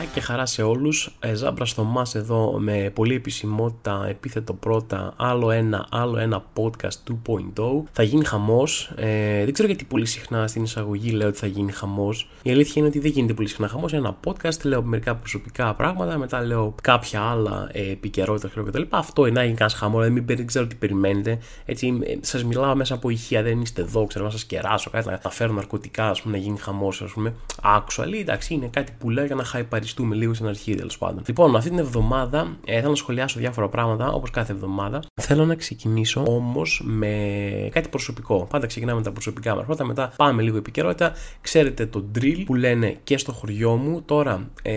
Γεια και χαρά σε όλους. Ε, Ζάμπρα στο μας εδώ με πολύ επισημότητα, επίθετο πρώτα, άλλο ένα, άλλο ένα podcast 2.0. Θα γίνει χαμός. Ε, δεν ξέρω γιατί πολύ συχνά στην εισαγωγή λέω ότι θα γίνει χαμός. Η αλήθεια είναι ότι δεν γίνεται πολύ συχνά χαμός. Είναι ένα podcast, λέω μερικά προσωπικά πράγματα, μετά λέω κάποια άλλα ε, επικαιρότητα κτλ. Αυτό είναι να γίνει κανένας χαμός, δεν, δεν ξέρω τι περιμένετε. Έτσι, ε, σας μιλάω μέσα από ηχεία, δεν είστε εδώ, ξέρω να σας κεράσω, κάτι να φέρω ναρκωτικά, ας πούμε, να γίνει χαμός, ας πούμε. Actually, εντάξει, είναι κάτι που λέω για να χαϊπαριστούμε λίγο στην αρχή τέλος πάντων. Λοιπόν, αυτή την εβδομάδα ε, θέλω να σχολιάσω διάφορα πράγματα όπως κάθε εβδομάδα. Θέλω να ξεκινήσω όμως με κάτι προσωπικό. Πάντα ξεκινάμε με τα προσωπικά μας πρώτα, μετά πάμε λίγο επικαιρότητα. Ξέρετε το drill που λένε και στο χωριό μου. Τώρα, ε,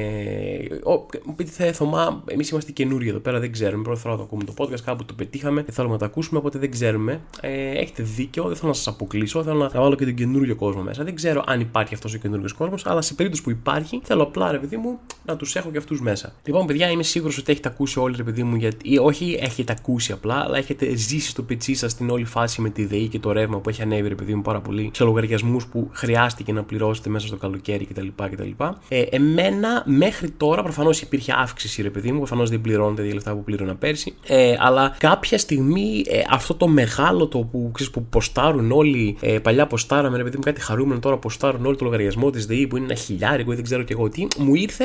μου πείτε θα Θωμά, εμείς είμαστε καινούργοι εδώ πέρα, δεν ξέρουμε. Πρώτη φορά το ακούμε το podcast, κάπου το πετύχαμε και θέλουμε να το ακούσουμε, οπότε δεν ξέρουμε. Ε, έχετε δίκιο, δεν θέλω να σας αποκλείσω, θέλω να βάλω και τον καινούριο κόσμο μέσα. Δεν ξέρω αν υπάρχει αυτός ο καινούριο κόσμος, αλλά σε περίπτωση που υπάρχει, θέλω απλά ρε παιδί μου να τους έχω και αυτούς μέσα. Λοιπόν, παιδιά, είμαι σίγουρος ότι έχετε ακούσει όλοι, ρε παιδί μου, γιατί, ή όχι έχετε ακούσει απλά, αλλά έχετε ζήσει στο πετσί σας την όλη φάση με τη ΔΕΗ και το ρεύμα που έχει ανέβει, ρε παιδί μου, πάρα πολύ σε λογαριασμούς που χρειάστηκε να πληρώσετε μέσα στο καλοκαίρι κτλ. κτλ. Ε, εμένα μέχρι τώρα προφανώς υπήρχε αύξηση, ρε παιδί μου, προφανώς δεν πληρώνετε τα λεφτά που πλήρωνα πέρσι, ε, αλλά κάποια στιγμή ε, αυτό το μεγάλο το που, ξέρεις, που ποστάρουν όλοι, ε, παλιά ποστάραμε, ρε παιδί μου, κάτι χαρούμενο τώρα ποστάρουν όλοι το λογαριασμό της ΔΕΗ που είναι ένα χιλιάρικο ή δεν ξέρω και εγώ τι, μου ήρθε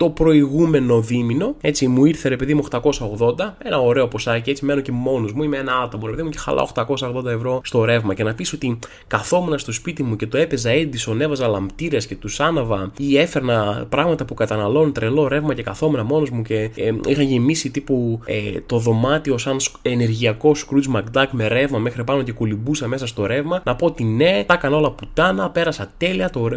το προηγούμενο δίμηνο. Έτσι, μου ήρθε ρε παιδί μου 880, ένα ωραίο ποσάκι. Έτσι, μένω και μόνος μου. Είμαι ένα άτομο ρε παιδί μου και χαλάω 880 ευρώ στο ρεύμα. Και να πεις ότι καθόμουν στο σπίτι μου και το έπαιζα Edison, έβαζα λαμπτήρες και τους άναβα ή έφερνα πράγματα που καταναλώνουν τρελό ρεύμα και καθόμουν μόνος μου και ε, είχα γεμίσει τύπου ε, το δωμάτιο σαν ενεργειακό Scrooge McDuck με ρεύμα μέχρι πάνω και κουλιμπούσα μέσα στο ρεύμα. Να πω ότι ναι, τα έκανα όλα πουτάνα, πέρασα τέλεια, το,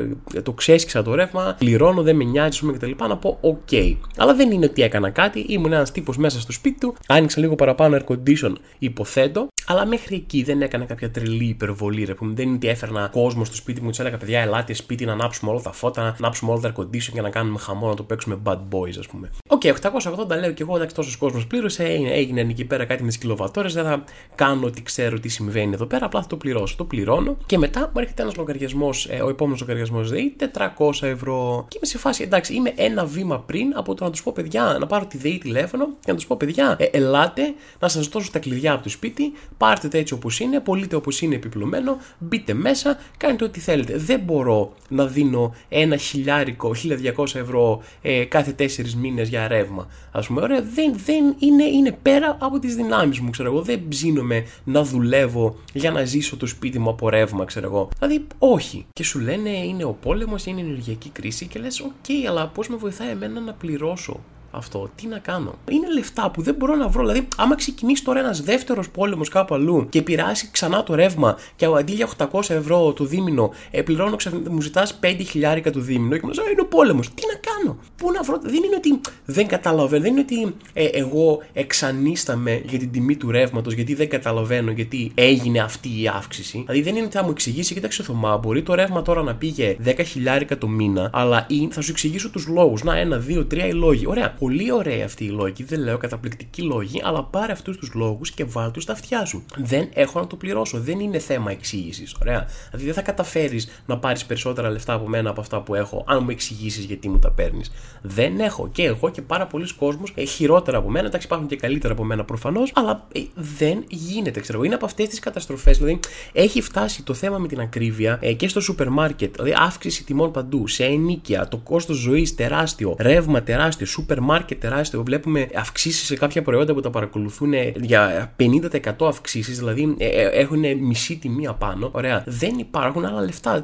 το ξέσχισα το ρεύμα, πληρώνω, δεν με νοιάζει, πούμε κτλ. Να πω OK. Αλλά δεν είναι ότι έκανα κάτι, ήμουν ένας τύπος μέσα στο σπίτι του, άνοιξα λίγο παραπάνω air condition, υποθέτω, αλλά μέχρι εκεί δεν έκανα κάποια τρελή υπερβολή. Ρε, που δεν είναι ότι έφερνα κόσμο στο σπίτι μου, τους έλεγα παιδιά, ελάτε σπίτι να ανάψουμε όλα τα φώτα, να ανάψουμε όλα τα air condition και να κάνουμε χαμό, να το παίξουμε bad boys, ας πούμε. OK, okay, 880 λέω και εγώ, εντάξει, τόσος κόσμος πλήρωσε, έγινε εκεί πέρα κάτι με τις κιλοβατώρες, δεν θα κάνω ότι ξέρω τι συμβαίνει εδώ πέρα, απλά θα το πληρώσω. Το πληρώνω και μετά μου έρχεται ένας λογαριασμός, ε, ο επόμενος λογαριασμός ΔΕΗ, 400 ευρώ. Και είμαι σε φάση, εντάξει, είμαι ένα βήμα πριν από το να τους πω παιδιά, να πάρω τη ΔΕΗ τηλέφωνο και να τους πω παιδιά, ε, ελάτε να σας δώσω τα κλειδιά από το σπίτι, πάρτε τα έτσι όπως είναι, πωλείται όπως είναι επιπλωμένο, μπείτε μέσα, κάνετε ό,τι θέλετε. Δεν μπορώ να δίνω ένα χιλιάρικο, 1200 ευρώ ε, κάθε τέσσερις μήνες για ρεύμα. Ας πούμε, ωραία, δεν, δεν είναι, είναι πέρα από τις δυνάμεις μου, ξέρω εγώ. Δεν ψήνομαι να δουλεύω για να ζήσω το σπίτι μου από ρεύμα, ξέρω εγώ. Δηλαδή, όχι. Και σου λένε είναι ο πόλεμος, είναι η ενεργειακή κρίση και λες, οκ, αλλά πώς με βοηθάει εμένα να πληρώσω αυτό. Τι να κάνω. Είναι λεφτά που δεν μπορώ να βρω. Δηλαδή, άμα ξεκινήσει τώρα ένας δεύτερος πόλεμος κάπου αλλού και πειράσει ξανά το ρεύμα και αντί για 800 ευρώ το δίμηνο, πληρώνω μου ζητάς 5 χιλιάρικα το δίμηνο και μου λέει Είναι ο πόλεμος. Τι να κάνω; Πού να βρω; Δεν είναι ότι δεν καταλαβαίνω. Δεν είναι ότι ε, εγώ εξανίσταμαι για την τιμή του ρεύματος γιατί δεν καταλαβαίνω γιατί έγινε αυτή η αύξηση. Δηλαδή, δεν είναι ότι θα μου εξηγήσει, κοίταξε Θωμά, μπορεί το ρεύμα τώρα να πήγε 10 χιλιάρικα το μήνα, αλλά θα σου εξηγήσω τους λόγους. Να, ένα, δύο, τρία οι λόγοι. Ωραία πολύ ωραία αυτή η λόγη, δεν λέω καταπληκτική λόγη, αλλά πάρε αυτούς τους λόγους και βάλ τους στα αυτιά σου. Δεν έχω να το πληρώσω. Δεν είναι θέμα εξήγησης. Ωραία. Δηλαδή δεν θα καταφέρεις να πάρεις περισσότερα λεφτά από μένα από αυτά που έχω, αν μου εξηγήσεις γιατί μου τα παίρνεις. Δεν έχω. Και εγώ και πάρα πολλοί κόσμοι ε, χειρότερα από μένα. Εντάξει, υπάρχουν και καλύτερα από μένα προφανώς, αλλά ε, δεν γίνεται, ξέρω Είναι από αυτές τις καταστροφές. Δηλαδή έχει φτάσει το θέμα με την ακρίβεια ε, και στο σούπερ μάρκετ. Δηλαδή αύξηση τιμών παντού, σε ενίκεια, το κόστος ζωής τεράστιο, ρεύμα τεράστιο, σούπερ μάρκετ τεράστιο. Βλέπουμε αυξήσεις σε κάποια προϊόντα που τα παρακολουθούν για 50% αυξήσεις, δηλαδή ε, ε, έχουν μισή τιμή απάνω. Ωραία. Δεν υπάρχουν άλλα λεφτά.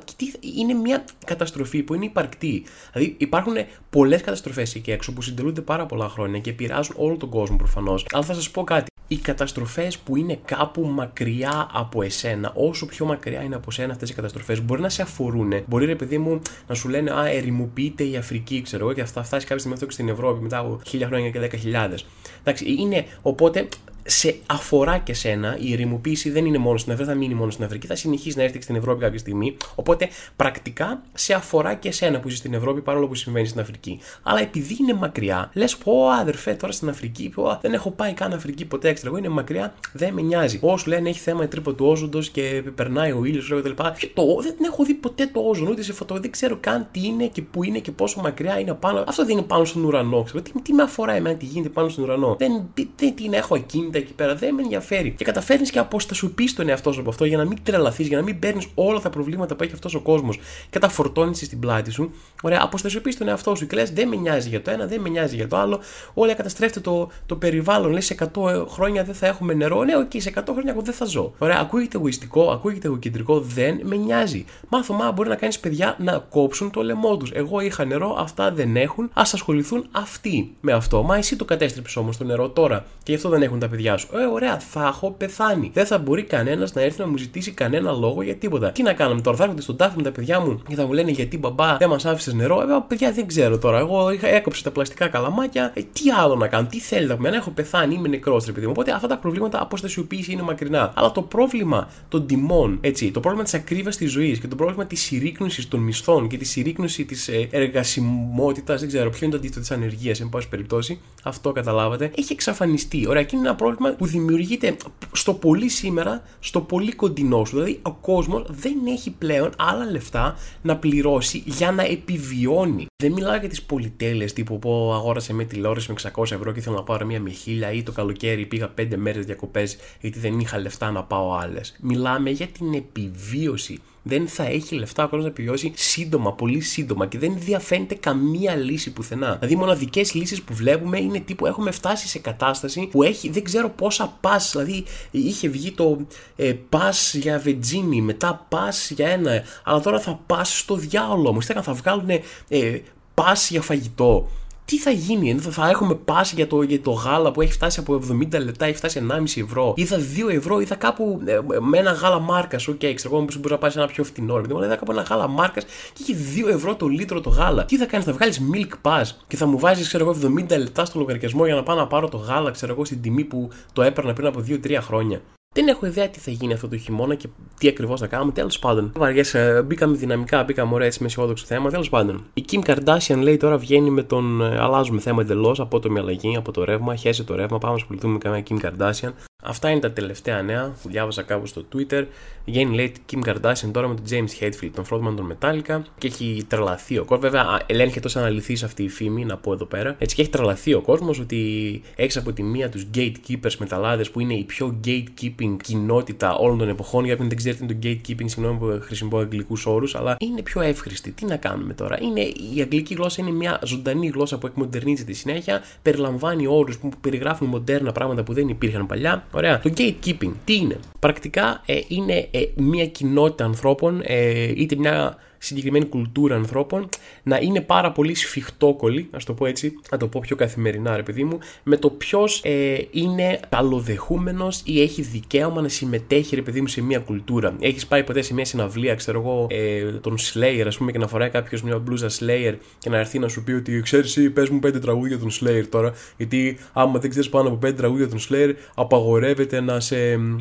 Είναι μια καταστροφή που είναι υπαρκτή. Δηλαδή υπάρχουν πολλές καταστροφές εκεί έξω που συντελούνται πάρα πολλά χρόνια και επηρεάζουν όλο τον κόσμο προφανώς. Αλλά θα σας πω κάτι οι καταστροφές που είναι κάπου μακριά από εσένα, όσο πιο μακριά είναι από εσένα αυτές οι καταστροφές, μπορεί να σε αφορούν. Μπορεί, ρε παιδί μου, να σου λένε Α, ερημοποιείται η Αφρική, ξέρω εγώ, και θα φτάσει κάποια στιγμή αυτό και στην Ευρώπη μετά από χίλια χρόνια και δέκα χιλιάδες. Εντάξει, είναι, οπότε σε αφορά και σένα. Η ερημοποίηση δεν είναι μόνο στην Αφρική, θα μείνει μόνο στην Αφρική, θα συνεχίσει να έρθει και στην Ευρώπη κάποια στιγμή. Οπότε πρακτικά σε αφορά και σένα που είσαι στην Ευρώπη παρόλο που συμβαίνει στην Αφρική. Αλλά επειδή είναι μακριά, λες πω αδερφέ τώρα στην Αφρική, πω, δεν έχω πάει καν Αφρική ποτέ έξτρα. Εγώ είναι μακριά, δεν με νοιάζει. Όσου λένε έχει θέμα η τρύπα του όζοντος και περνάει ο ήλιος κτλ. Το, δεν έχω δει ποτέ το όζον ούτε σε φωτο, δεν ξέρω καν τι είναι και πού είναι και πόσο μακριά είναι πάνω. Αυτό δεν είναι πάνω στον ουρανό. Ξέρω. Τι, τι με αφορά εμένα τι γίνεται πάνω στον ουρανό. Δεν, δεν την έχω ακίνητα εκεί πέρα, δεν με ενδιαφέρει. Και καταφέρνεις και αποστασιοποιείς τον εαυτό σου από αυτό για να μην τρελαθείς, για να μην παίρνεις όλα τα προβλήματα που έχει αυτός ο κόσμος και τα φορτώνεις στην πλάτη σου. Ωραία, αποστασιοποιείς τον εαυτό σου και λες: Δεν με νοιάζει για το ένα, δεν με νοιάζει για το άλλο. Όλα καταστρέφεται το, το περιβάλλον. Λες: Σε 100 χρόνια δεν θα έχουμε νερό. Ναι, OK, okay, σε 100 χρόνια εγώ δεν θα ζω. Ωραία, ακούγεται εγωιστικό, ακούγεται εγωκεντρικό, δεν με νοιάζει. Μεθαύριο μπορεί να κάνεις παιδιά να κόψουν το λαιμό τους. Εγώ είχα νερό, αυτά δεν έχουν. Ας ασχοληθούν αυτοί με αυτό. Μα εσύ το κατέστρεψες όμως το νερό τώρα και γι' αυτό δεν έχουν τα παιδιά σου. Ε, ωραία, θα έχω πεθάνει. Δεν θα μπορεί κανένας να έρθει να μου ζητήσει κανένα λόγο για τίποτα. Τι να κάνουμε τώρα, θα έρχονται στον τάφο με τα παιδιά μου και θα μου λένε γιατί μπαμπά δεν μας άφησες νερό. Ε, παιδιά δεν ξέρω τώρα. Εγώ είχα έκοψε τα πλαστικά καλαμάκια. Ε, τι άλλο να κάνω, τι θέλετε από μένα, έχω πεθάνει, είμαι νεκρός ρε παιδί μου. Οπότε αυτά τα προβλήματα αποστασιοποίηση είναι μακρινά. Αλλά το πρόβλημα των τιμών, έτσι, το πρόβλημα της ακρίβειας της ζωής και το πρόβλημα της συρρήκνωσης των μισθών και της συρρήκνωση της ε, εργασιμότητας, δεν ξέρω ποιο είναι το αντίθετο της ανεργίας, εν πάση περιπτώσει, αυτό καταλάβατε, έχει εξαφανιστεί. Ωραία, και είναι ένα πρόβλημα που δημιουργείται στο πολύ σήμερα, στο πολύ κοντινό σου. Δηλαδή, ο κόσμος δεν έχει πλέον άλλα λεφτά να πληρώσει για να επιβιώνει. Δεν μιλάω για τις πολυτέλειες τύπου που αγόρασε με τηλεόραση με 600 ευρώ και ήθελα να πάρω μία με χίλια ή το καλοκαίρι πήγα 5 μέρες διακοπές γιατί δεν είχα λεφτά να πάω άλλες. Μιλάμε για την επιβίωση δεν θα έχει λεφτά ο κόσμος να επιβιώσει σύντομα, πολύ σύντομα και δεν διαφαίνεται καμία λύση πουθενά. Δηλαδή, οι μοναδικές λύσεις που βλέπουμε είναι τύπου έχουμε φτάσει σε κατάσταση που έχει δεν ξέρω πόσα πας. Δηλαδή, είχε βγει το ε, πας για βετζίνι, μετά πας για ένα, αλλά τώρα θα πας στο διάολο μου. Θα βγάλουν ε, πας για φαγητό τι θα γίνει, θα, θα έχουμε πάση για το, για το γάλα που έχει φτάσει από 70 λεπτά, έχει φτάσει 1,5 ευρώ, ή θα 2 ευρώ, ή θα κάπου ε, με ένα γάλα μάρκας. Οκ, okay, ξέρω εγώ, μπορεί να πάει σε ένα πιο φτηνό, ρε δηλαδή θα κάπου ένα γάλα μάρκας και έχει 2 ευρώ το λίτρο το γάλα. Τι θα κάνεις, θα βγάλεις milk pass και θα μου βάζεις, ξέρω εγώ, 70 λεπτά στο λογαριασμό για να πάω να πάρω το γάλα, ξέρω εγώ, στην τιμή που το έπαιρνα πριν από 2-3 χρόνια. Δεν έχω ιδέα τι θα γίνει αυτό το χειμώνα και τι ακριβώς θα κάνουμε. Τέλος πάντων, βαριέσαι, μπήκαμε δυναμικά, μπήκαμε ωραία έτσι με αισιόδοξο θέμα. Τέλος πάντων, η Kim Kardashian λέει τώρα βγαίνει με τον. Ε, αλλάζουμε θέμα εντελώς από το αλλαγή, από το ρεύμα. Χέσε το ρεύμα, πάμε να ασχοληθούμε με καμία Kim Kardashian. Αυτά είναι τα τελευταία νέα που διάβασα κάπου στο Twitter. Βγαίνει λέει Kim Kardashian τώρα με τον James Hetfield, τον frontman των Metallica και έχει τρελαθεί ο κόσμο. Βέβαια, ελέγχεται ω αναλυθή αυτή η φήμη, να πω εδώ πέρα. Έτσι και έχει τρελαθεί ο κόσμος ότι έχει από τη μία τους gatekeepers μεταλλάδες που είναι η πιο gatekeeping κοινότητα όλων των εποχών. Για δεν ξέρετε το gatekeeping, συγγνώμη που χρησιμοποιώ αγγλικούς όρους, αλλά είναι πιο εύχρηστη. Τι να κάνουμε τώρα; Είναι, η αγγλική γλώσσα είναι μια ζωντανή γλώσσα που εκμοντερνίζεται συνέχεια, περιλαμβάνει όρους που περιγράφουν μοντέρνα πράγματα που δεν υπήρχαν παλιά Ωραία. Το gatekeeping τι είναι; Πρακτικά ε, είναι ε, μια κοινότητα ανθρώπων, ε, είτε μια συγκεκριμένη κουλτούρα ανθρώπων να είναι πάρα πολύ σφιχτόκολλη, ας το πω έτσι, να το πω πιο καθημερινά, ρε παιδί μου, με το ποιος ε, είναι καλοδεχούμενο ή έχει δικαίωμα να συμμετέχει, ρε παιδί μου, σε μια κουλτούρα. Έχεις πάει ποτέ σε μια συναυλία, ξέρω εγώ, ε, τον Slayer, ας πούμε, και να φοράει κάποιος μια μπλούζα Slayer και να έρθει να σου πει ότι ξέρεις, πες μου πέντε τραγούδια των Slayer τώρα, γιατί άμα δεν ξέρεις πάνω από πέντε τραγούδια των Slayer, απαγορεύεται να, σε,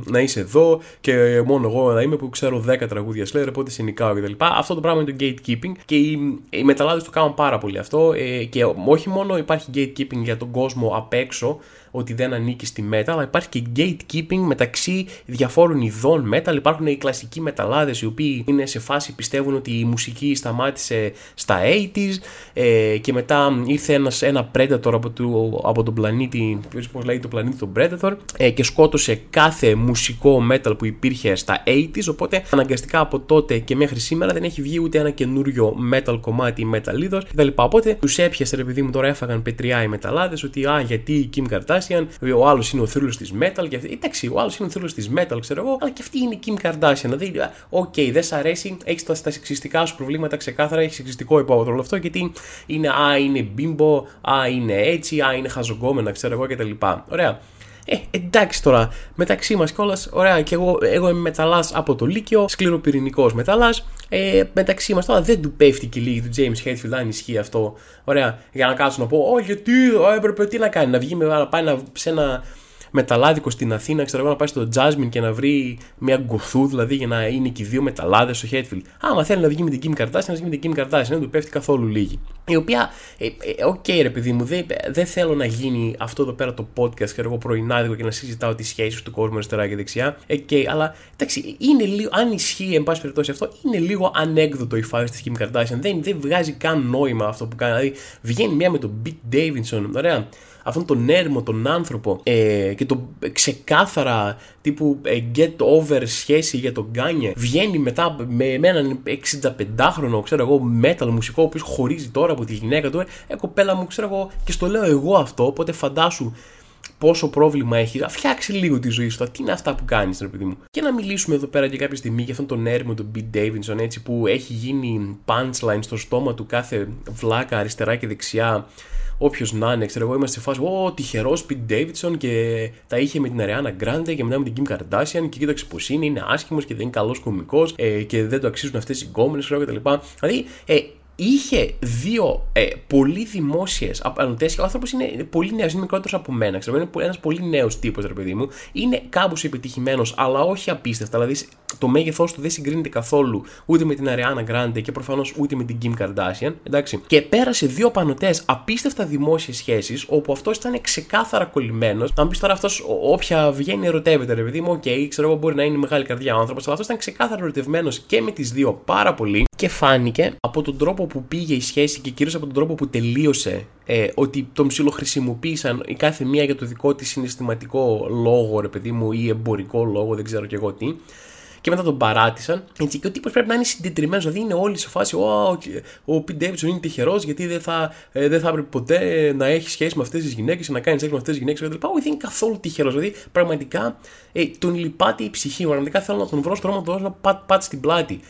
να είσαι εδώ και μόνο εγώ να είμαι που ξέρω 10 τραγούδια Slayer, οπότε σε νικάω κτλ. Αυτό το πράγμα είναι το gatekeeping και οι, οι μεταλλάδες το κάνουν πάρα πολύ αυτό ε, και όχι μόνο υπάρχει gatekeeping για τον κόσμο απ' έξω ότι δεν ανήκει στη metal, αλλά υπάρχει και gatekeeping μεταξύ διαφόρων ειδών metal. Υπάρχουν οι κλασικοί μεταλλάδες οι οποίοι είναι σε φάση πιστεύουν ότι η μουσική σταμάτησε στα 80s ε, και μετά ήρθε ένας, ένα Predator από, το, από τον πλανήτη, πώς λέει το πλανήτη τον Predator ε, και σκότωσε κάθε μουσικό metal που υπήρχε στα 80s. Οπότε αναγκαστικά από τότε και μέχρι σήμερα δεν έχει βγει ούτε ένα καινούριο metal κομμάτι ή metal είδο κτλ. Οπότε τους έπιασε, ρε παιδί μου, τώρα έφαγαν πετριά οι μεταλλάδες ότι α, γιατί η Kim Kardashian, ο άλλος είναι ο θρύλος της metal. Και αυτή, εντάξει, ο άλλος είναι ο θρύλος της metal, ξέρω εγώ, αλλά και αυτή είναι η Kim Kardashian. Δηλαδή, OK, okay, δεν σ' αρέσει, έχεις τα, τα σεξιστικά σου προβλήματα ξεκάθαρα, έχεις σεξιστικό υπόβαθρο όλο αυτό, γιατί είναι α, είναι bimbo, α, είναι έτσι, α, είναι χαζογκόμενα, ξέρω εγώ κτλ. Ωραία. Ε, εντάξει τώρα, μεταξύ μας κιόλας, ωραία, και εγώ, εγώ είμαι μεταλλάς από το Λύκειο, σκληροπυρηνικός μεταλλάς. Ε, μεταξύ μας τώρα δεν του πέφτει και λίγη του James Hetfield, αν ισχύει αυτό. Ωραία, για να κάτσω να πω, Όχι, γιατί έπρεπε τι να κάνει, να βγει με, να πάει να, σε ένα μεταλάδικο στην Αθήνα, ξέρω εγώ, να πάει στο Jasmine και να βρει μια γκοθού, δηλαδή για να είναι και οι δύο μεταλάδες το Hetfield. Άμα θέλει να βγει με την Kim Kardashian, να βγει με την Kim Kardashian, δεν του πέφτει καθόλου λίγη. Η οποία, ε, ε, οκ, ε, okay, ρε παιδί μου, δεν, δεν θέλω να γίνει αυτό εδώ πέρα το podcast και εγώ πρωινάδικο και να συζητάω τις σχέσεις του κόσμου αριστερά και δεξιά. Okay, αλλά εντάξει, είναι λίγο, αν ισχύει εν πάση περιπτώσει αυτό, είναι λίγο ανέκδοτο η φάση της Kim Kardashian. Δεν, δεν βγάζει καν νόημα αυτό που κάνει. Δηλαδή, βγαίνει μια με τον Pete Davidson, ωραία, αυτόν τον έρμο, τον άνθρωπο ε, και το ξεκάθαρα τύπου ε, get over σχέση για τον Γκάνιε βγαίνει μετά με, με έναν 65χρονο ξέρω εγώ metal μουσικό ο οποίος χωρίζει τώρα από τη γυναίκα του ε, ε κοπέλα μου ξέρω εγώ και στο λέω εγώ αυτό οπότε φαντάσου πόσο πρόβλημα έχει. Φτιάξει λίγο τη ζωή σου. Τι είναι αυτά που κάνεις, ρε παιδί μου. Και να μιλήσουμε εδώ πέρα για κάποια στιγμή για αυτόν τον έρμο, τον Beat Davidson, έτσι που έχει γίνει punchline στο στόμα του κάθε βλάκα αριστερά και δεξιά όποιος να είναι, ξέρω εγώ, είμαστε σε φάση, Ω, τυχερός Pete Davidson και τα είχε με την Ariana Grande και μετά με την Kim Kardashian και κοίταξε πώς είναι, είναι άσχημος και δεν είναι καλός κωμικός ε, και δεν το αξίζουν αυτές οι γκόμενες, ξέρω κτλ. Δηλαδή, ε, είχε δύο ε, πολύ δημόσιες απανωτές και ο άνθρωπος είναι πολύ νέος, είναι μικρότερος από μένα. Ξέρω, είναι ένας πολύ νέος τύπος, ρε παιδί μου. Είναι κάπως επιτυχημένος, αλλά όχι απίστευτα. Δηλαδή το μέγεθός του δεν συγκρίνεται καθόλου ούτε με την Ariana Grande και προφανώς ούτε με την Kim Kardashian. Εντάξει. Και πέρασε δύο απανωτές απίστευτα δημόσιες σχέσεις, όπου αυτός ήταν ξεκάθαρα κολλημένος. Να μου πεις τώρα αυτός, όποια βγαίνει, ερωτεύεται, ρε παιδί μου, OK, okay, ξέρω εγώ μπορεί να είναι μεγάλη καρδιά ο άνθρωπος, αλλά αυτός ήταν ξεκάθαρα ερωτευμένος και με τις δύο πάρα πολύ και φάνηκε από τον τρόπο που πήγε η σχέση και κυρίως από τον τρόπο που τελείωσε ε, ότι τον ψιλοχρησιμοποίησαν η κάθε μία για το δικό της συναισθηματικό λόγο, ρε παιδί μου, ή εμπορικό λόγο, δεν ξέρω και εγώ τι και μετά τον παράτησαν. Έτσι, και ο τύπος πρέπει να είναι συντετριμένος, δηλαδή είναι όλοι σε φάση. Ο, ο Πιν Ντέβιτσον είναι τυχερός γιατί δεν θα, ε, δεν θα έπρεπε ποτέ να έχει σχέση με αυτές τις γυναίκες, να κάνει σεξ με αυτές τις γυναίκες κτλ. Όχι, δεν είναι καθόλου τυχερός. Δηλαδή πραγματικά ε, τον λυπάται η ψυχή. Πραγματικά θέλω να τον βρω στο δρόμο, να τον δώσω ένα πατ, πατ στην πλάτη.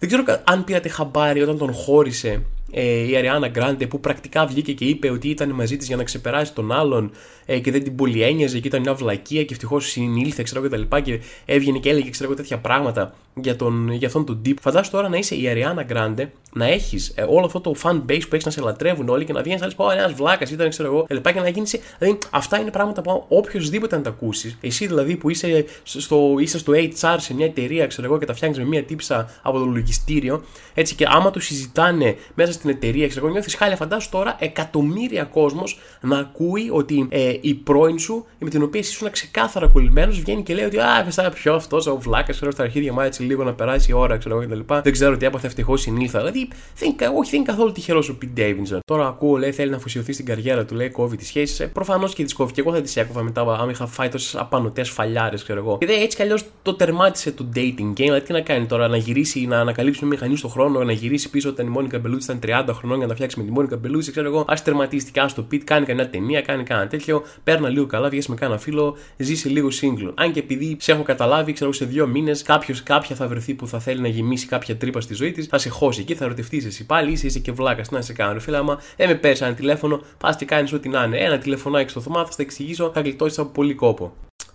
Δεν ξέρω αν πήρατε χαμπάρι όταν τον χώρισε ε, η Αριάννα Γκράντε που πρακτικά βγήκε και είπε ότι ήταν μαζί της για να ξεπεράσει τον άλλον ε, και δεν την πολύ ένοιαζε και ήταν μια βλακεία και ευτυχώς συνήλθε ξέρω και τα λοιπά και έβγαινε και έλεγε ξέρω τέτοια πράγματα για, τον, για αυτόν τον τύπο. Φαντάσου τώρα να είσαι η Αριάννα Γκράντε, να έχεις ε, όλο αυτό το fan base που έχεις να σε λατρεύουν όλοι και να βγαίνεις να λες: Πω, ένας βλάκας ήταν, ξέρω εγώ, λοιπά και να γίνει. Δηλαδή, αυτά είναι πράγματα που οποιοδήποτε να τα ακούσεις, εσύ δηλαδή που είσαι στο, είσαι στο HR σε μια εταιρεία, ξέρω εγώ, και τα φτιάχνεις με μια τύψα από το λογιστήριο, έτσι και άμα το συζητάνε μέσα στην εταιρεία, ξέρω εγώ, νιώθεις χάλια. Φαντάσου τώρα εκατομμύρια κόσμος να ακούει ότι ε, η πρώην σου, με την οποία εσύ ήσουν ξεκάθαρα κολλημένος, βγαίνει και λέει ότι Α, θα πιο αυτός ο βλάκας, ξέρω στα αρχίδια μου έτσι λίγο να περάσει η ώρα, ξέρω εγώ κτλ. Δεν ξέρω τι έπαθε, ευτυχώς συνήλθα. Δηλαδή, δεν, όχι, δεν είναι καθόλου τυχερός ο Πιν Davidson. Τώρα ακούω, λέει, θέλει να αφοσιωθεί στην καριέρα του, λέει, κόβει τις σχέσεις. Ε, Προφανώς και τι κόβει. Και εγώ θα τις έκοβα μετά, αν είχα φάει τόσες απανοτές φαλιάρες, ξέρω εγώ. Και έτσι κι αλλιώς το τερμάτισε το dating game. Δηλαδή, τι να κάνει τώρα, να γυρίσει, να ανακαλύψει μια μηχανή στον χρόνο, να γυρίσει πίσω όταν η Μόνικα Μπελούτσι ήταν 30 χρονών για να φτιάξει με τη Μόνικα Μπελούτσι, ξέρω εγώ. Α τερματίστηκε, ας το πιτ, κάνει κανένα ταινία, κάνει κανένα τέτοιο, παίρνα λίγο καλά, βγαίνει με κανένα φίλο, ζήσει λίγο σύγκλο. Αν και επειδή σε έχω καταλάβει, ξέρω σε δύο μήνες κάποιος κάποια θα βρεθεί που θα θέλει να γεμίσει κάποια τρύπα στη ζωή της, θα σε χώσει εκεί, θα ρωτευτεί εσύ πάλι, είσαι, είσαι και βλάκας. να σε κάνω, φίλε, άμα δεν με πέρασε ένα τηλέφωνο, πας και κάνεις ό,τι να είναι. Ένα τηλεφωνάκι στο θωμά, θα στα εξηγήσω, θα γλιτώσεις από πολύ κόπο.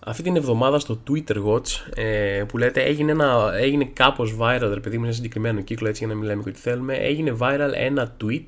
Αυτή την εβδομάδα στο Twitter Watch ε, που λέτε έγινε, ένα, έγινε κάπως viral, ρε παιδί μου, σε συγκεκριμένο κύκλο έτσι για να μιλάμε και ό,τι θέλουμε, έγινε viral ένα tweet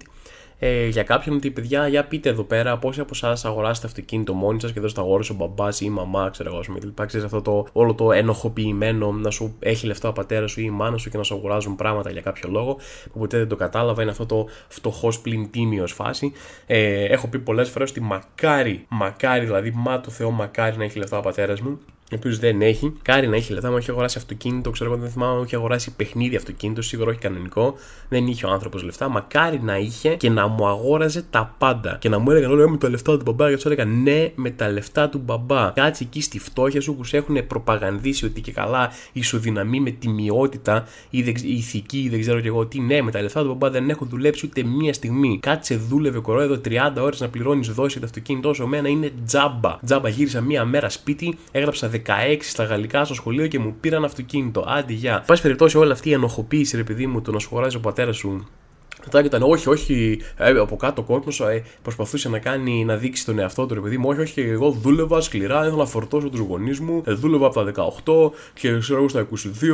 ε, για κάποιον ότι παιδιά, για πείτε εδώ πέρα πόσοι από εσάς αγοράσετε αυτοκίνητο μόνοι σας και εδώ στα αγόρασε ο μπαμπά ή η μαμά, ξέρω εγώ, με λοιπά. Ξέρεις αυτό το όλο το ενοχοποιημένο να σου έχει λεφτά ο πατέρας σου ή η μάνα σου και να σου αγοράζουν πράγματα για κάποιο λόγο που ποτέ δεν το κατάλαβα. Είναι αυτό το φτωχός πλην τίμιος φάση. Ε, έχω πει πολλές φορές ότι μακάρι, μακάρι δηλαδή, μα το Θεό, μακάρι να έχει λεφτά ο πατέρας μου ο οποίος δεν έχει. Μακάρι να έχει λεφτά, μου έχει αγοράσει αυτοκίνητο, ξέρω εγώ, δεν θυμάμαι, μου έχει αγοράσει παιχνίδι αυτοκίνητο, σίγουρα όχι κανονικό. Δεν είχε ο άνθρωπος λεφτά. Μακάρι να είχε και να μου αγόραζε τα πάντα. Και να μου έλεγαν όλοι «Ε, με τα λεφτά του μπαμπά. Και τους έλεγα ναι, με τα λεφτά του μπαμπά. Κάτσε εκεί στη φτώχεια σου που σε έχουν προπαγανδίσει ότι και καλά ισοδυναμεί με τιμιότητα ή η ηθική ή δεν ξέρω και εγώ τι. Ναι, με τα λεφτά του μπαμπά δεν έχω δουλέψει ούτε μία στιγμή. Κάτσε δούλευε κορόιδο 30 ώρες να πληρώνεις δόση το αυτοκίνητό σου. Εμένα είναι τζάμπα. Τζάμπα γύρισα μία μέρα σπίτι, έγραψα 16 στα γαλλικά στο σχολείο και μου πήραν αυτοκίνητο. Άντι, γεια. Πάση περιπτώσει, όλη αυτή η ενοχοποίηση, ρε παιδί μου, το να σου χωράζει ο πατέρας σου Μετά ήταν όχι, όχι, ε, από κάτω ο κόσμος ε, προσπαθούσε να κάνει να δείξει τον εαυτό του, ρε παιδί μου. Όχι, όχι, εγώ δούλευα σκληρά, ήθελα να φορτώσω τους γονείς μου. Ε, δούλευα από τα 18 και ξέρω εγώ στα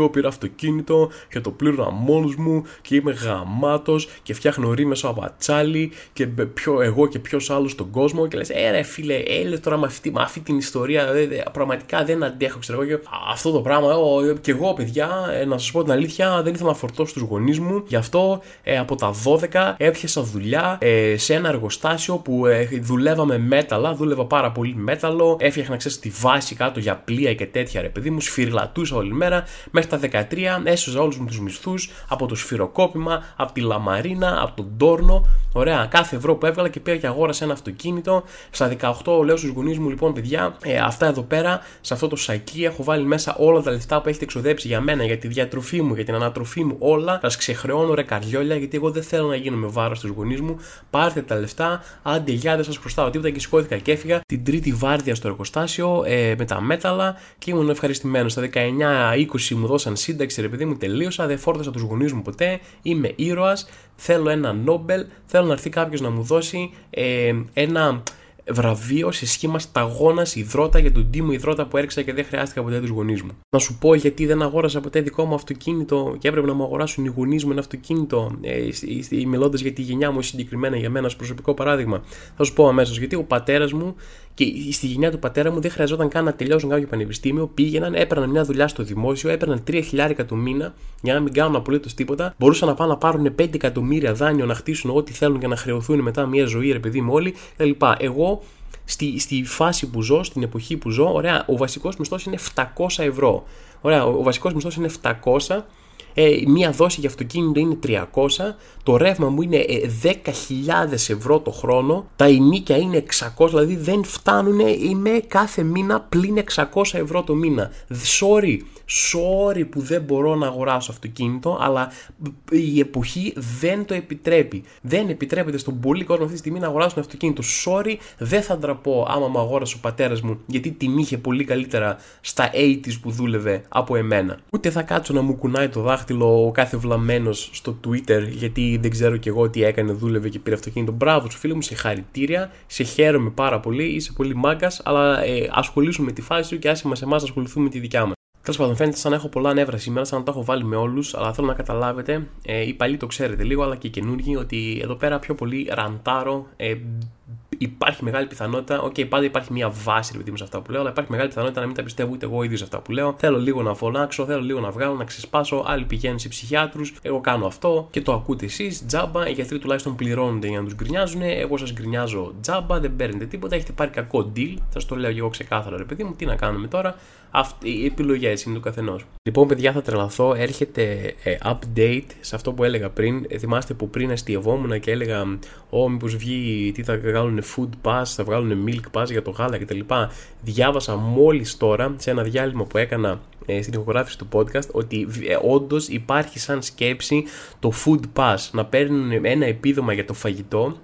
22 πήρα αυτοκίνητο και το πλήρωνα μόνος μου και είμαι γαμάτος και φτιάχνω ρήμε από ατσάλι και πιο εγώ και ποιος άλλος στον κόσμο. Και λες, ε, ρε φίλε, έλε τώρα με αυτή, με αυτή την ιστορία, ε, πραγματικά δεν αντέχω, ξέρω εγώ. Αυτό το πράγμα, ε, και εγώ, παιδιά, ε, να σας πω την αλήθεια, δεν ήθελα να φορτώσω τους γονείς μου. Γι' αυτό ε, από τα 12 έπιασα δουλειά ε, σε ένα εργοστάσιο που ε, δουλεύαμε μέταλλα, δούλευα πάρα πολύ μέταλλο, έφτιαχνα ξέρεις τη βάση κάτω για πλοία και τέτοια ρε παιδί μου, σφυρλατούσα όλη μέρα, μέχρι τα 13 έσωζα όλους μου τους μισθούς από το σφυροκόπημα, από τη λαμαρίνα, από τον τόρνο, Ωραία, κάθε ευρώ που έβγαλα και πήγα και αγόρασα ένα αυτοκίνητο. Στα 18 λέω στους γονείς μου, λοιπόν, παιδιά, ε, αυτά εδώ πέρα, σε αυτό το σακί έχω βάλει μέσα όλα τα λεφτά που έχετε εξοδέψει για μένα, για τη διατροφή μου, για την ανατροφή μου, όλα. Θα ξεχρεώνω ρε καριόλια, γιατί εγώ δεν θέλω να γίνω με βάρος στους γονείς μου. Πάρτε τα λεφτά, άντε γεια, δεν σας χρωστάω τίποτα. Και σηκώθηκα και έφυγα. Την τρίτη βάρδια στο εργοστάσιο ε, με τα μέταλλα. Και ήμουν ευχαριστημένος. Στα 19-20 μου δώσαν σύνταξη, ρε παιδί μου, τελείωσα, δεν φόρτωσα τους γονείς μου ποτέ, είμαι ήρωας, θέλω ένα Νόμπελ, θέλω να έρθει κάποιος να μου δώσει ε, ένα βραβείο σε σχήμα σταγόνα υδρότα για τον τίμο υδρότα που έριξα και δεν χρειάστηκα ποτέ τους γονείς μου. Να σου πω γιατί δεν αγόρασα ποτέ δικό μου αυτοκίνητο και έπρεπε να μου αγοράσουν οι γονείς μου ένα αυτοκίνητο, ε, μιλώντας για τη γενιά μου συγκεκριμένα για μένα, προσωπικό παράδειγμα. Θα σου πω αμέσως γιατί ο πατέρας μου και στη γενιά του πατέρα μου δεν χρειαζόταν καν να τελειώσουν κάποιο πανεπιστήμιο. Πήγαιναν, έπαιρναν μια δουλειά στο δημόσιο, έπαιρναν 3 χιλιάρικα το μήνα για να μην κάνουν απολύτως τίποτα. Μπορούσαν να πάνε να πάρουν 5 εκατομμύρια δάνειο να χτίσουν ό,τι θέλουν και να χρεωθούν μετά μια ζωή, ρε παιδί μου, όλοι κλπ. Εγώ στη, στη φάση που ζω, στην εποχή που ζω, ωραία, ο βασικός μισθός είναι 700 ευρώ. Ωραία, ο, ο βασικός μισθός είναι 700 ε, μία δόση για αυτοκίνητο είναι 300, το ρεύμα μου είναι 10.000 ε, ευρώ το χρόνο, τα ενίκια είναι 600, δηλαδή δεν φτάνουν, είμαι κάθε μήνα πλην 600 ευρώ το μήνα. Sorry, sorry που δεν μπορώ να αγοράσω αυτοκίνητο, αλλά η εποχή δεν το επιτρέπει. Δεν επιτρέπεται στον πολύ κόσμο αυτή τη στιγμή να αγοράσουν αυτοκίνητο. Sorry, δεν θα ντραπώ άμα μου αγόρασε ο πατέρας μου, γιατί την είχε πολύ καλύτερα στα 80s που δούλευε από εμένα. Ούτε θα κάτσω να μου κουνάει το δάχτυλο ο κάθε βλαμμένος στο Twitter, γιατί δεν ξέρω κι εγώ τι έκανε, δούλευε και πήρε αυτοκίνητο. Μπράβο σου φίλο μου, σε χαρητήρια, σε χαίρομαι πάρα πολύ, είσαι πολύ μάγκας, αλλά ε, ασχολήσουμε με τη φάση σου και άσε μα εμάς ασχοληθούμε με τη δικιά μας. Τέλος πάντων, φαίνεται σαν να έχω πολλά νεύρα σήμερα, σαν να το έχω βάλει με όλους, αλλά θέλω να καταλάβετε, ε, οι παλιοί το ξέρετε λίγο, αλλά και οι καινούργοι, ότι εδώ πέρα πιο πολύ ραντάρω. Ε, υπάρχει μεγάλη πιθανότητα, OK, okay, πάντα υπάρχει μια βάση ρε παιδί μου σε αυτά που λέω, αλλά υπάρχει μεγάλη πιθανότητα να μην τα πιστεύω ούτε εγώ ίδιος σε αυτά που λέω. Θέλω λίγο να φωνάξω, θέλω λίγο να βγάλω, να ξεσπάσω. Άλλοι πηγαίνουν σε ψυχιάτρους, εγώ κάνω αυτό και το ακούτε εσείς. Τζάμπα, οι γιατροί τουλάχιστον πληρώνονται για να τους γκρινιάζουν. Εγώ σας γκρινιάζω τζάμπα, δεν παίρνετε τίποτα, έχετε πάρει κακό deal. Θα το λέω εγώ ξεκάθαρα, ρε παιδί μου, τι να κάνουμε τώρα. Αυτή, οι επιλογές είναι του καθενός. Λοιπόν, παιδιά, θα τρελαθώ. Έρχεται ε, update σε αυτό που έλεγα πριν. Ε, θυμάστε που πριν αστειευόμουν και έλεγα, Ω, μήπως βγει, τι θα κάνουν food pass, θα βγάλουν milk pass για το γάλα κτλ. Διάβασα μόλις τώρα σε ένα διάλειμμα που έκανα ε, στην ηχογράφηση του podcast ότι ε, όντως υπάρχει σαν σκέψη το food pass να παίρνουν ένα επίδομα για το φαγητό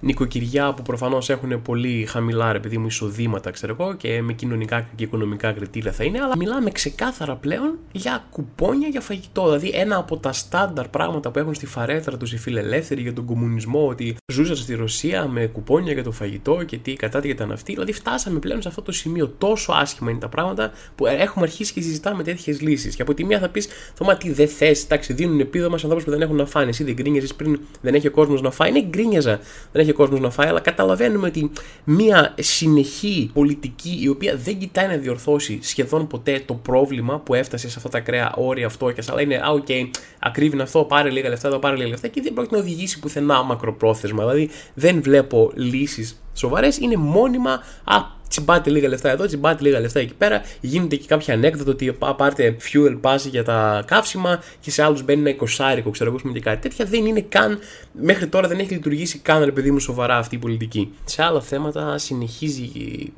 νοικοκυριά που προφανώς έχουν πολύ χαμηλά ρε παιδί μου εισοδήματα, ξέρω εγώ, και με κοινωνικά και οικονομικά κριτήρια θα είναι, αλλά μιλάμε ξεκάθαρα πλέον για κουπόνια για φαγητό. Δηλαδή, ένα από τα στάνταρ πράγματα που έχουν στη φαρέτρα τους οι φιλελεύθεροι για τον κομμουνισμό, ότι ζούσαν στη Ρωσία με κουπόνια για το φαγητό και τι κατά τι ήταν αυτοί. Δηλαδή, φτάσαμε πλέον σε αυτό το σημείο. Τόσο άσχημα είναι τα πράγματα που έχουμε αρχίσει και συζητάμε τέτοιες λύσεις. Και από τη μία θα πεις, Θωμά, τι δεν θες, εντάξει, δίνουν επίδομα σε ανθρώπους που δεν έχουν να φάνε. Εσύ δεν γκρίνιαζες πριν δεν έχει ο κόσμος να φάει. Ναι, γκρίνιαζα δεν έχει ο κόσμος να φάει, αλλά καταλαβαίνουμε ότι μια συνεχής πολιτική η οποία δεν κοιτάει να διορθώσει σχεδόν ποτέ το πρόβλημα που έφτασε σε αυτά τα ακραία όρια φτώχειας, αλλά είναι, α, OK, okay, ακρίβυνε αυτό, πάρε λίγα λεφτά, εδώ πάρε λίγα λεφτά και δεν πρόκειται να οδηγήσει πουθενά μακροπρόθεσμα. Δηλαδή δεν βλέπω λύσεις σοβαρές, είναι μόνιμα, α, τσιμπάτε λίγα λεφτά εδώ, τσιμπάτε λίγα λεφτά εκεί πέρα. Γίνεται και κάποια ανέκδοτο ότι πάρτε fuel pass για τα καύσιμα και σε άλλους μπαίνει ένα εικοσάρικο, ξέρω εγώ, και κάτι τέτοια. Δεν είναι καν, μέχρι τώρα δεν έχει λειτουργήσει καν, ρε παιδί μου, σοβαρά αυτή η πολιτική. Σε άλλα θέματα συνεχίζει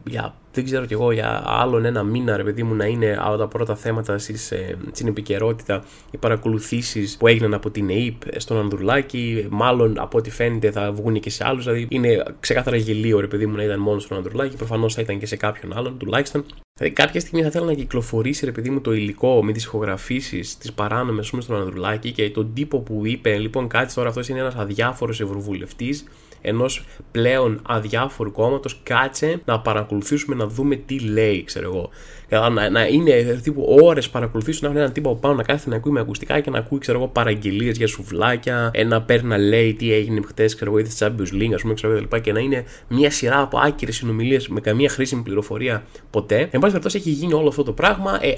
για δεν ξέρω κι εγώ για άλλον ένα μήνα, ρε παιδί μου, να είναι από τα πρώτα θέματα στις, ε, στην επικαιρότητα οι παρακολουθήσεις που έγιναν από την ΑΕΠ στον Ανδρουλάκη. Μάλλον από ό,τι φαίνεται θα βγουν και σε άλλους. Δηλαδή είναι ξεκάθαρα γελίο, ρε παιδί μου, να ήταν μόνο στον Ανδρουλάκη. Προφανώς θα ήταν και σε κάποιον άλλον τουλάχιστον. Δηλαδή, κάποια στιγμή θα θέλω να κυκλοφορήσει ρε παιδί μου το υλικό με τις ηχογραφήσεις τη παράνομες στον Ανδρουλάκη και τον τύπο που είπε, λοιπόν, κάτι τώρα αυτός είναι ένας αδιάφορος ευρωβουλευτής ενός πλέον αδιάφορου κόμματος, κάτσε να παρακολουθήσουμε να δούμε τι λέει, ξέρω εγώ. Να, να είναι τύπου ώρες παρακολουθήσουν να έχουν έναν τύπο από πάνω να κάθεται να ακούει με ακουστικά και να ακούει ξέρω εγώ παραγγελίες για σουβλάκια, ένα παίρνει να λέει τι έγινε χτες, ξέρω εγώ, είδες τη Champions League, ας πούμε, ξέρω εγώ, και να είναι μια σειρά από άκυρες συνομιλίες με καμία χρήσιμη πληροφορία ποτέ. Εν πάση περιπτώσει έχει γίνει όλο αυτό το πράγμα. Ε,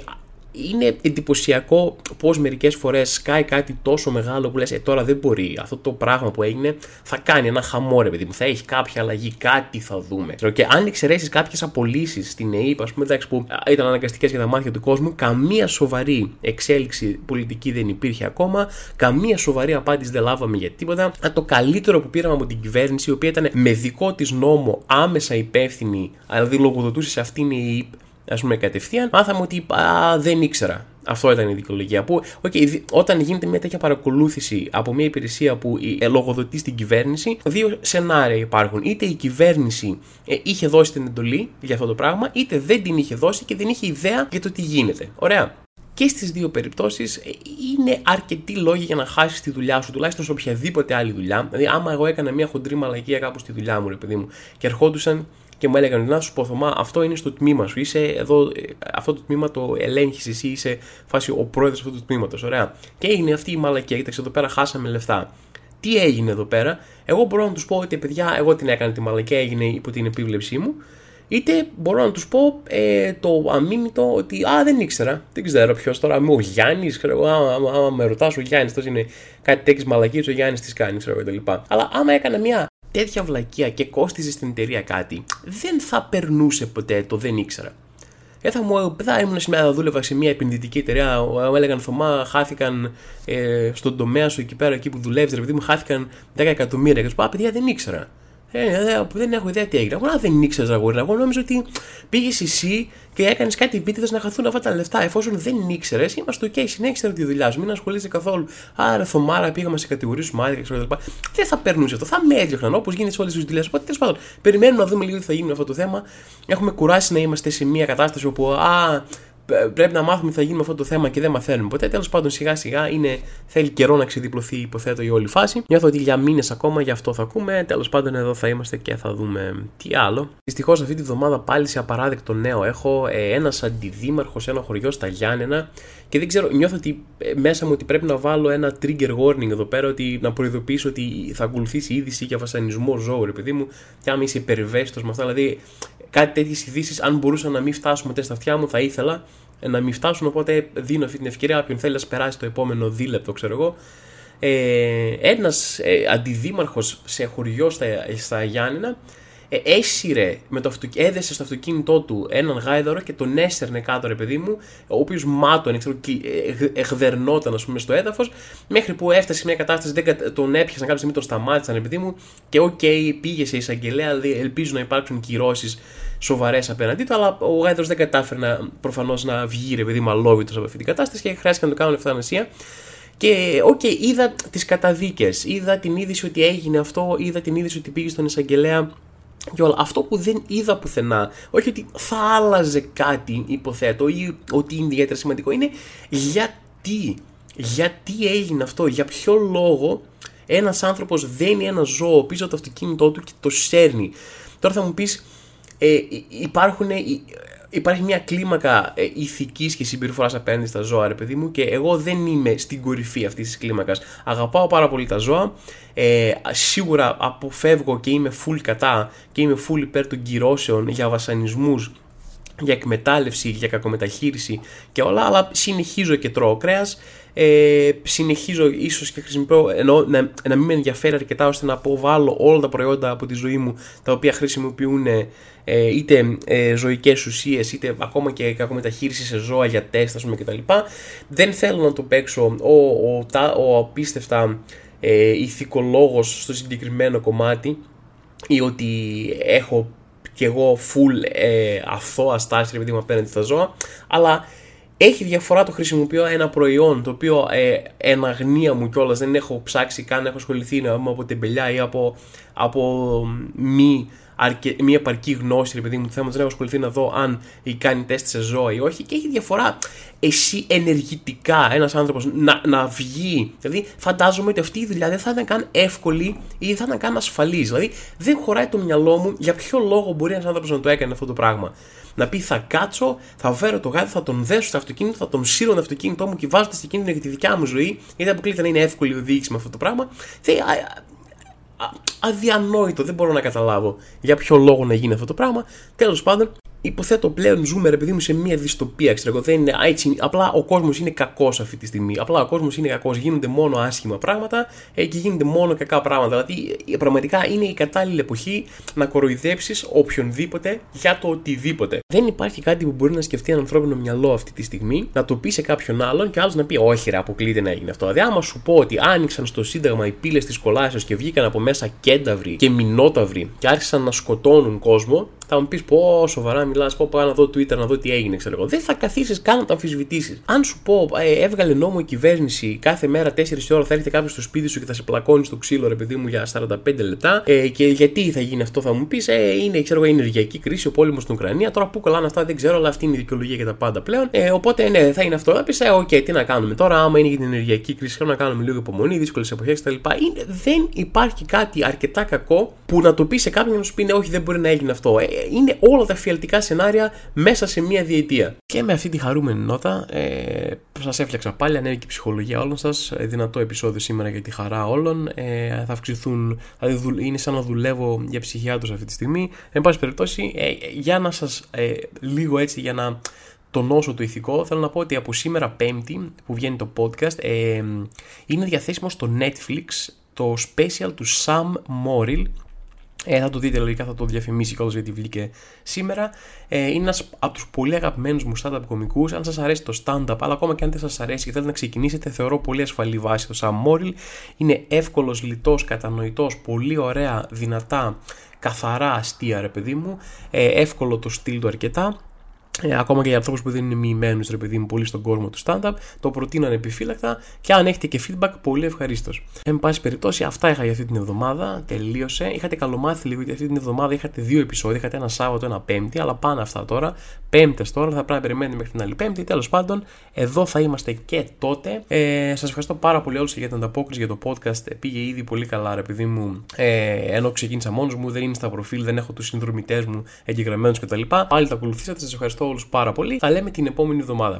είναι εντυπωσιακό πώς μερικές φορές σκάει κάτι τόσο μεγάλο που λες: Ε, τώρα δεν μπορεί. Αυτό το πράγμα που έγινε θα κάνει ένα χαμό, ρε παιδί μου. Θα έχει κάποια αλλαγή, κάτι θα δούμε. Και αν εξαιρέσεις κάποιες απολύσεις στην ΕΕΠ, ας πούμε, εντάξει, που ήταν αναγκαστικές για τα μάτια του κόσμου, καμία σοβαρή εξέλιξη πολιτική δεν υπήρχε ακόμα. Καμία σοβαρή απάντηση δεν λάβαμε για τίποτα. Το καλύτερο που πήραμε από την κυβέρνηση, η οποία ήταν με δικό της νόμο άμεσα υπεύθυνη, δηλαδή λογοδοτούσε σε αυτήν η ΕΕΠ ας πούμε, κατευθείαν, μάθαμε ότι α, δεν ήξερα. Αυτό ήταν η δικαιολογία. Που, okay, όταν γίνεται μια τέτοια παρακολούθηση από μια υπηρεσία που ε, λογοδοτεί στην κυβέρνηση, δύο σενάρια υπάρχουν. Είτε η κυβέρνηση ε, είχε δώσει την εντολή για αυτό το πράγμα, είτε δεν την είχε δώσει και δεν είχε ιδέα για το τι γίνεται. Ωραία. Και στις δύο περιπτώσεις ε, είναι αρκετοί λόγοι για να χάσεις τη δουλειά σου, τουλάχιστον σε οποιαδήποτε άλλη δουλειά. Δηλαδή, άμα εγώ έκανα μια χοντρή μαλακία κάπου στη δουλειά μου, ρε παιδί μου, και ερχόντουσαν και μου έλεγαν να σου πω Θωμά αυτό είναι στο τμήμα σου, είσαι εδώ, αυτό το τμήμα το ελέγχεις εσύ, είσαι φάση ο πρόεδρος αυτού του τμήματος, ωραία. Και έγινε αυτή η μαλακία, κοίταξε εδώ πέρα χάσαμε λεφτά. Τι έγινε εδώ πέρα, εγώ μπορώ να τους πω ότι παιδιά, εγώ την έκανα τη μαλακία, έγινε υπό την επίβλεψή μου. Είτε μπορώ να τους πω ε, το αμήμητο ότι Α, δεν ήξερα. Δεν ξέρω ποιος τώρα. Είμαι ο Γιάννης. Άμα με ρωτάς ο Γιάννης, τόσο είναι κάτι τέτοιες μαλακίες, ο Γιάννης τις κάνει, ξέρω κτλ. Αλλά άμα έκανα μια τέτοια βλακεία και κόστιζε στην εταιρεία κάτι, δεν θα περνούσε ποτέ το δεν ήξερα. Ε, θα μου, θα ήμουν σήμερα, δούλευα σε μια επενδυτική εταιρεία, μου έλεγαν Θωμά, χάθηκαν ε, στον τομέα σου εκεί πέρα, εκεί που δουλεύεις, ρε παιδί μου, χάθηκαν 10 εκατομμύρια. Και σου πω, παιδιά δεν ήξερα. Ε, ε, δεν έχω ιδέα τι έγινε. Εγώ δεν ήξερα, αγόρι. Εγώ νόμιζα ότι πήγες εσύ και έκανες κάτι επίτηδες να χαθούν αυτά τα λεφτά. Εφόσον δεν ήξερες, είμαστε OK, συνέχισε τη δουλειάς σου, μην ασχολείσαι καθόλου. Άρα, θωμάρα, πήγαμε σε κατηγορίες μάτια και λοιπά. Δεν θα παίρνουν αυτό, θα με έδιωχναν όπως γίνεται σε όλες τις δουλειές. Οπότε τέλος πάντων, περιμένουμε να δούμε λίγο τι θα γίνει με αυτό το θέμα. Έχουμε κουράσει να είμαστε σε μια κατάσταση όπου α, πρέπει να μάθουμε τι θα γίνει με αυτό το θέμα και δεν μαθαίνουμε ποτέ. Τέλος πάντων, σιγά σιγά είναι, θέλει καιρό να ξεδιπλωθεί, υποθέτω, η όλη φάση. Νιώθω ότι για μήνες ακόμα γι' αυτό θα ακούμε. Τέλος πάντων, εδώ θα είμαστε και θα δούμε τι άλλο. Δυστυχώς, αυτή τη βδομάδα πάλι σε απαράδεκτο νέο έχω ε, ένας αντιδήμαρχος σε ένα χωριό στα Γιάννενα και δεν ξέρω, νιώθω ότι ε, μέσα μου ότι πρέπει να βάλω ένα trigger warning εδώ πέρα, ότι να προειδοποιήσω ότι θα ακολουθήσει είδηση για βασανισμό ζώου, ρε παιδί μου, και άμα είσαι υπερβέστο με αυτά. Δηλαδή, κάτι τέτοιες ειδήσεις, αν μπορούσα να μην φτάσουμε στα αυτιά μου, θα ήθελα να μην φτάσουν. Οπότε δίνω αυτή την ευκαιρία. Όποιον θέλει να περάσει το επόμενο δίλεπτο, ξέρω εγώ. Ε, Ένας ε, αντιδήμαρχος σε χωριό στα, στα Γιάννηνα ε, έσυρε με το αυτοκίνητο, έδεσε στο αυτοκίνητό του έναν γάιδαρο και τον έσερνε κάτω, ρε παιδί μου, ο οποίος μάτωνε, ξέρω, εχδερνόταν, ας πούμε, στο έδαφος, μέχρι που έφτασε σε μια κατάσταση, δεν τον έπιασαν κάποια στιγμή, τον σταμάτησαν, ρε παιδί μου, και OK, okay, πήγε σε εισαγγελέα, δηλαδή ελπίζω να υπάρξουν κυρώσεις σοβαρές απέναντί του, αλλά ο γάιδαρος δεν κατάφερε προφανώς να βγει, ρε παιδί μου, αλώβητος από αυτή την κατάσταση και χρειάστηκε να το κάνουν ευθανασία. Και OK, okay, είδα τις καταδίκες, είδα την είδηση ότι έγινε αυτό, είδα την είδηση ότι πήγε στον εισαγγελέα και όλα. Αυτό που δεν είδα πουθενά, όχι ότι θα άλλαζε κάτι, υποθέτω, ή ότι είναι ιδιαίτερα σημαντικό, είναι γιατί. Γιατί έγινε αυτό, για ποιο λόγο ένας άνθρωπος δένει ένα ζώο πίσω από το αυτοκίνητό του και το σέρνει. Τώρα θα μου πεις, ε, υπάρχουν υπάρχει μια κλίμακα ε, ηθικής και συμπεριφοράς απέναντι στα ζώα, ρε παιδί μου, και εγώ δεν είμαι στην κορυφή αυτής της κλίμακας. Αγαπάω πάρα πολύ τα ζώα. Ε, σίγουρα αποφεύγω και είμαι full κατά και είμαι full υπέρ των κυρώσεων για βασανισμούς για εκμετάλλευση, για κακομεταχείριση και όλα, αλλά συνεχίζω και τρώω κρέας. Ε, συνεχίζω ίσως και χρησιμοποιώ, ενώ να, να μην με ενδιαφέρει αρκετά ώστε να αποβάλω όλα τα προϊόντα από τη ζωή μου τα οποία χρησιμοποιούν ε, είτε ε, ζωικές ουσίες είτε ακόμα και κακομεταχείριση σε ζώα για τεστ ας πούμε κτλ. Δεν θέλω να το παίξω ο, ο, ο, ο απίστευτα ε, ηθικολόγος στο συγκεκριμένο κομμάτι ή ότι έχω και εγώ full ε, αθώα στάση, επειδή μου απέναντι στα ζώα. Αλλά έχει διαφορά το χρησιμοποιώ ένα προϊόν το οποίο ε, εν αγνία μου κιόλας δεν έχω ψάξει καν, έχω ασχοληθεί να από τεμπελιά ή από, από μη, αρκε, μη επαρκή γνώση, ρε παιδί μου, του θέματο. Δεν έχω ασχοληθεί να δω αν κάνει τεστ σε ζώα ή όχι. Και έχει διαφορά εσύ ενεργητικά ένας άνθρωπος να, να βγει. Δηλαδή, φαντάζομαι ότι αυτή η δουλειά δεν θα ήταν καν εύκολη ή δεν θα ήταν καν ασφαλής. Δηλαδή, δεν χωράει το μυαλό μου για ποιο λόγο μπορεί ένας άνθρωπος να το έκανε αυτό το πράγμα να πει θα κάτσω, θα φέρω το γάδι, θα τον δέσω στο αυτοκίνητο, θα τον σύρω το αυτοκίνητό μου και βάζω σε κίνδυνο για τη δικιά μου ζωή, γιατί αποκλείται να είναι εύκολη η οδήγηση με αυτό το πράγμα. Θε, α, α, αδιανόητο, δεν μπορώ να καταλάβω για ποιο λόγο να γίνει αυτό το πράγμα. Τέλος πάντων, υποθέτω πλέον ζούμε, επειδή μου, σε μια δυστοπία. Ξέρω εγώ, δεν είναι έτσι. Απλά ο κόσμος είναι κακός αυτή τη στιγμή. Απλά ο κόσμος είναι κακός. Γίνονται μόνο άσχημα πράγματα ε, και γίνονται μόνο κακά πράγματα. Δηλαδή, ε, πραγματικά είναι η κατάλληλη εποχή να κοροϊδέψεις οποιονδήποτε για το οτιδήποτε. Δεν υπάρχει κάτι που μπορεί να σκεφτεί ένα ανθρώπινο μυαλό αυτή τη στιγμή, να το πει σε κάποιον άλλον και άλλος να πει: Όχι, ρε, αποκλείται να γίνει αυτό. Δηλαδή, άμα σου πω ότι άνοιξαν στο Σύνταγμα οι πύλες της κολάσεως και βγήκαν από μέσα κένταυροι και μηνόταυροι και άρχισαν να σκοτώνουν κόσμο, θα μου πεις πω σοβαρά μιλάς, πω πάω να δω Twitter να δω τι έγινε, ξέρω εγώ. Δεν θα καθίσεις καν να το αμφισβητήσεις. Αν σου πω, ε, έβγαλε νόμο η κυβέρνηση κάθε μέρα 4 ώρα θα έρθει κάποιος στο σπίτι σου και θα σε πλακώνει στο ξύλο, ρε παιδί μου, για 45 λεπτά. Ε, και γιατί θα γίνει αυτό, θα μου πεις, ε, είναι ξέρω, η ενεργειακή κρίση, ο πόλεμος στην Ουκρανία. Τώρα που κολλάνε αυτά δεν ξέρω, αλλά αυτή είναι η δικαιολογία για τα πάντα πλέον. Ε, οπότε ναι, θα είναι αυτό. Θα πεις, ε, OK, okay, τι να κάνουμε τώρα, άμα είναι για την ενεργειακή κρίση, πρέπει να κάνουμε λίγο υπομονή, δύσκολες εποχές κτλ. Δεν υπάρχει κάτι αρκετά κακό που να το πεις σε κάποιον να σου πει, ναι, όχι, δεν μπορεί να έγινε αυτό. Ε, είναι όλα τα εφιαλτικά σενάρια μέσα σε μία διετία. Και με αυτή τη χαρούμενη νότα, ε, σας έφτιαξα πάλι ανέβηκε η ψυχολογία όλων σας. Ε, δυνατό επεισόδιο σήμερα για τη χαρά όλων. Ε, θα αυξηθούν, δηλαδή είναι σαν να δουλεύω για ψυχιάτρους αυτή τη στιγμή. Εν πάση περιπτώσει, ε, για να σας ε, λίγο έτσι, για να τονώσω το ηθικό, θέλω να πω ότι από σήμερα Πέμπτη που βγαίνει το podcast ε, είναι διαθέσιμο στο Netflix το special του Sam Morrill ε, θα το δείτε λογικά, θα το διαφημίσει κιόλας γιατί βγήκε σήμερα. Ε, είναι ένας από τους πολύ αγαπημένους μου stand-up κομικούς. Αν σας αρέσει το stand-up, αλλά ακόμα και αν δεν σας αρέσει και θέλετε να ξεκινήσετε, θεωρώ πολύ ασφαλή βάση το Sam Morrill. Είναι εύκολος, λιτός, κατανοητός, πολύ ωραία, δυνατά, καθαρά αστεία, ρε παιδί μου. Ε, εύκολο το στυλ του αρκετά. Ε, ακόμα και για ανθρώπους που δεν είναι μοιημένους, ρε παιδί μου, πολύ στον κόσμο του stand-up, το προτείνω ανεπιφύλακτα και αν έχετε και feedback, πολύ ευχαρίστως. Εν πάση περιπτώσει, αυτά είχα για αυτή την εβδομάδα. Τελείωσε. Είχατε καλομάθει λίγο γιατί αυτή την εβδομάδα είχατε δύο επεισόδια. Είχατε ένα Σάββατο, ένα Πέμπτη, αλλά πάνε αυτά τώρα. Πέμπτες τώρα, θα πρέπει να περιμένετε μέχρι την άλλη Πέμπτη. Τέλος πάντων, εδώ θα είμαστε και τότε. Ε, Σας ευχαριστώ πάρα πολύ όλους για την ανταπόκριση για το podcast. Πήγε ήδη πολύ καλά, ρε παιδί μου. Ε, ενώ ξεκίνησα μόνος μου, δεν είναι στα προφίλ, δεν έχω τους συνδρομητές μου εγγεγραμμένους κτλ. Πάλι τα ακολουθήσατε, σας ευχαριστώ όλους πάρα πολύ. Θα λέμε την επόμενη εβδομάδα.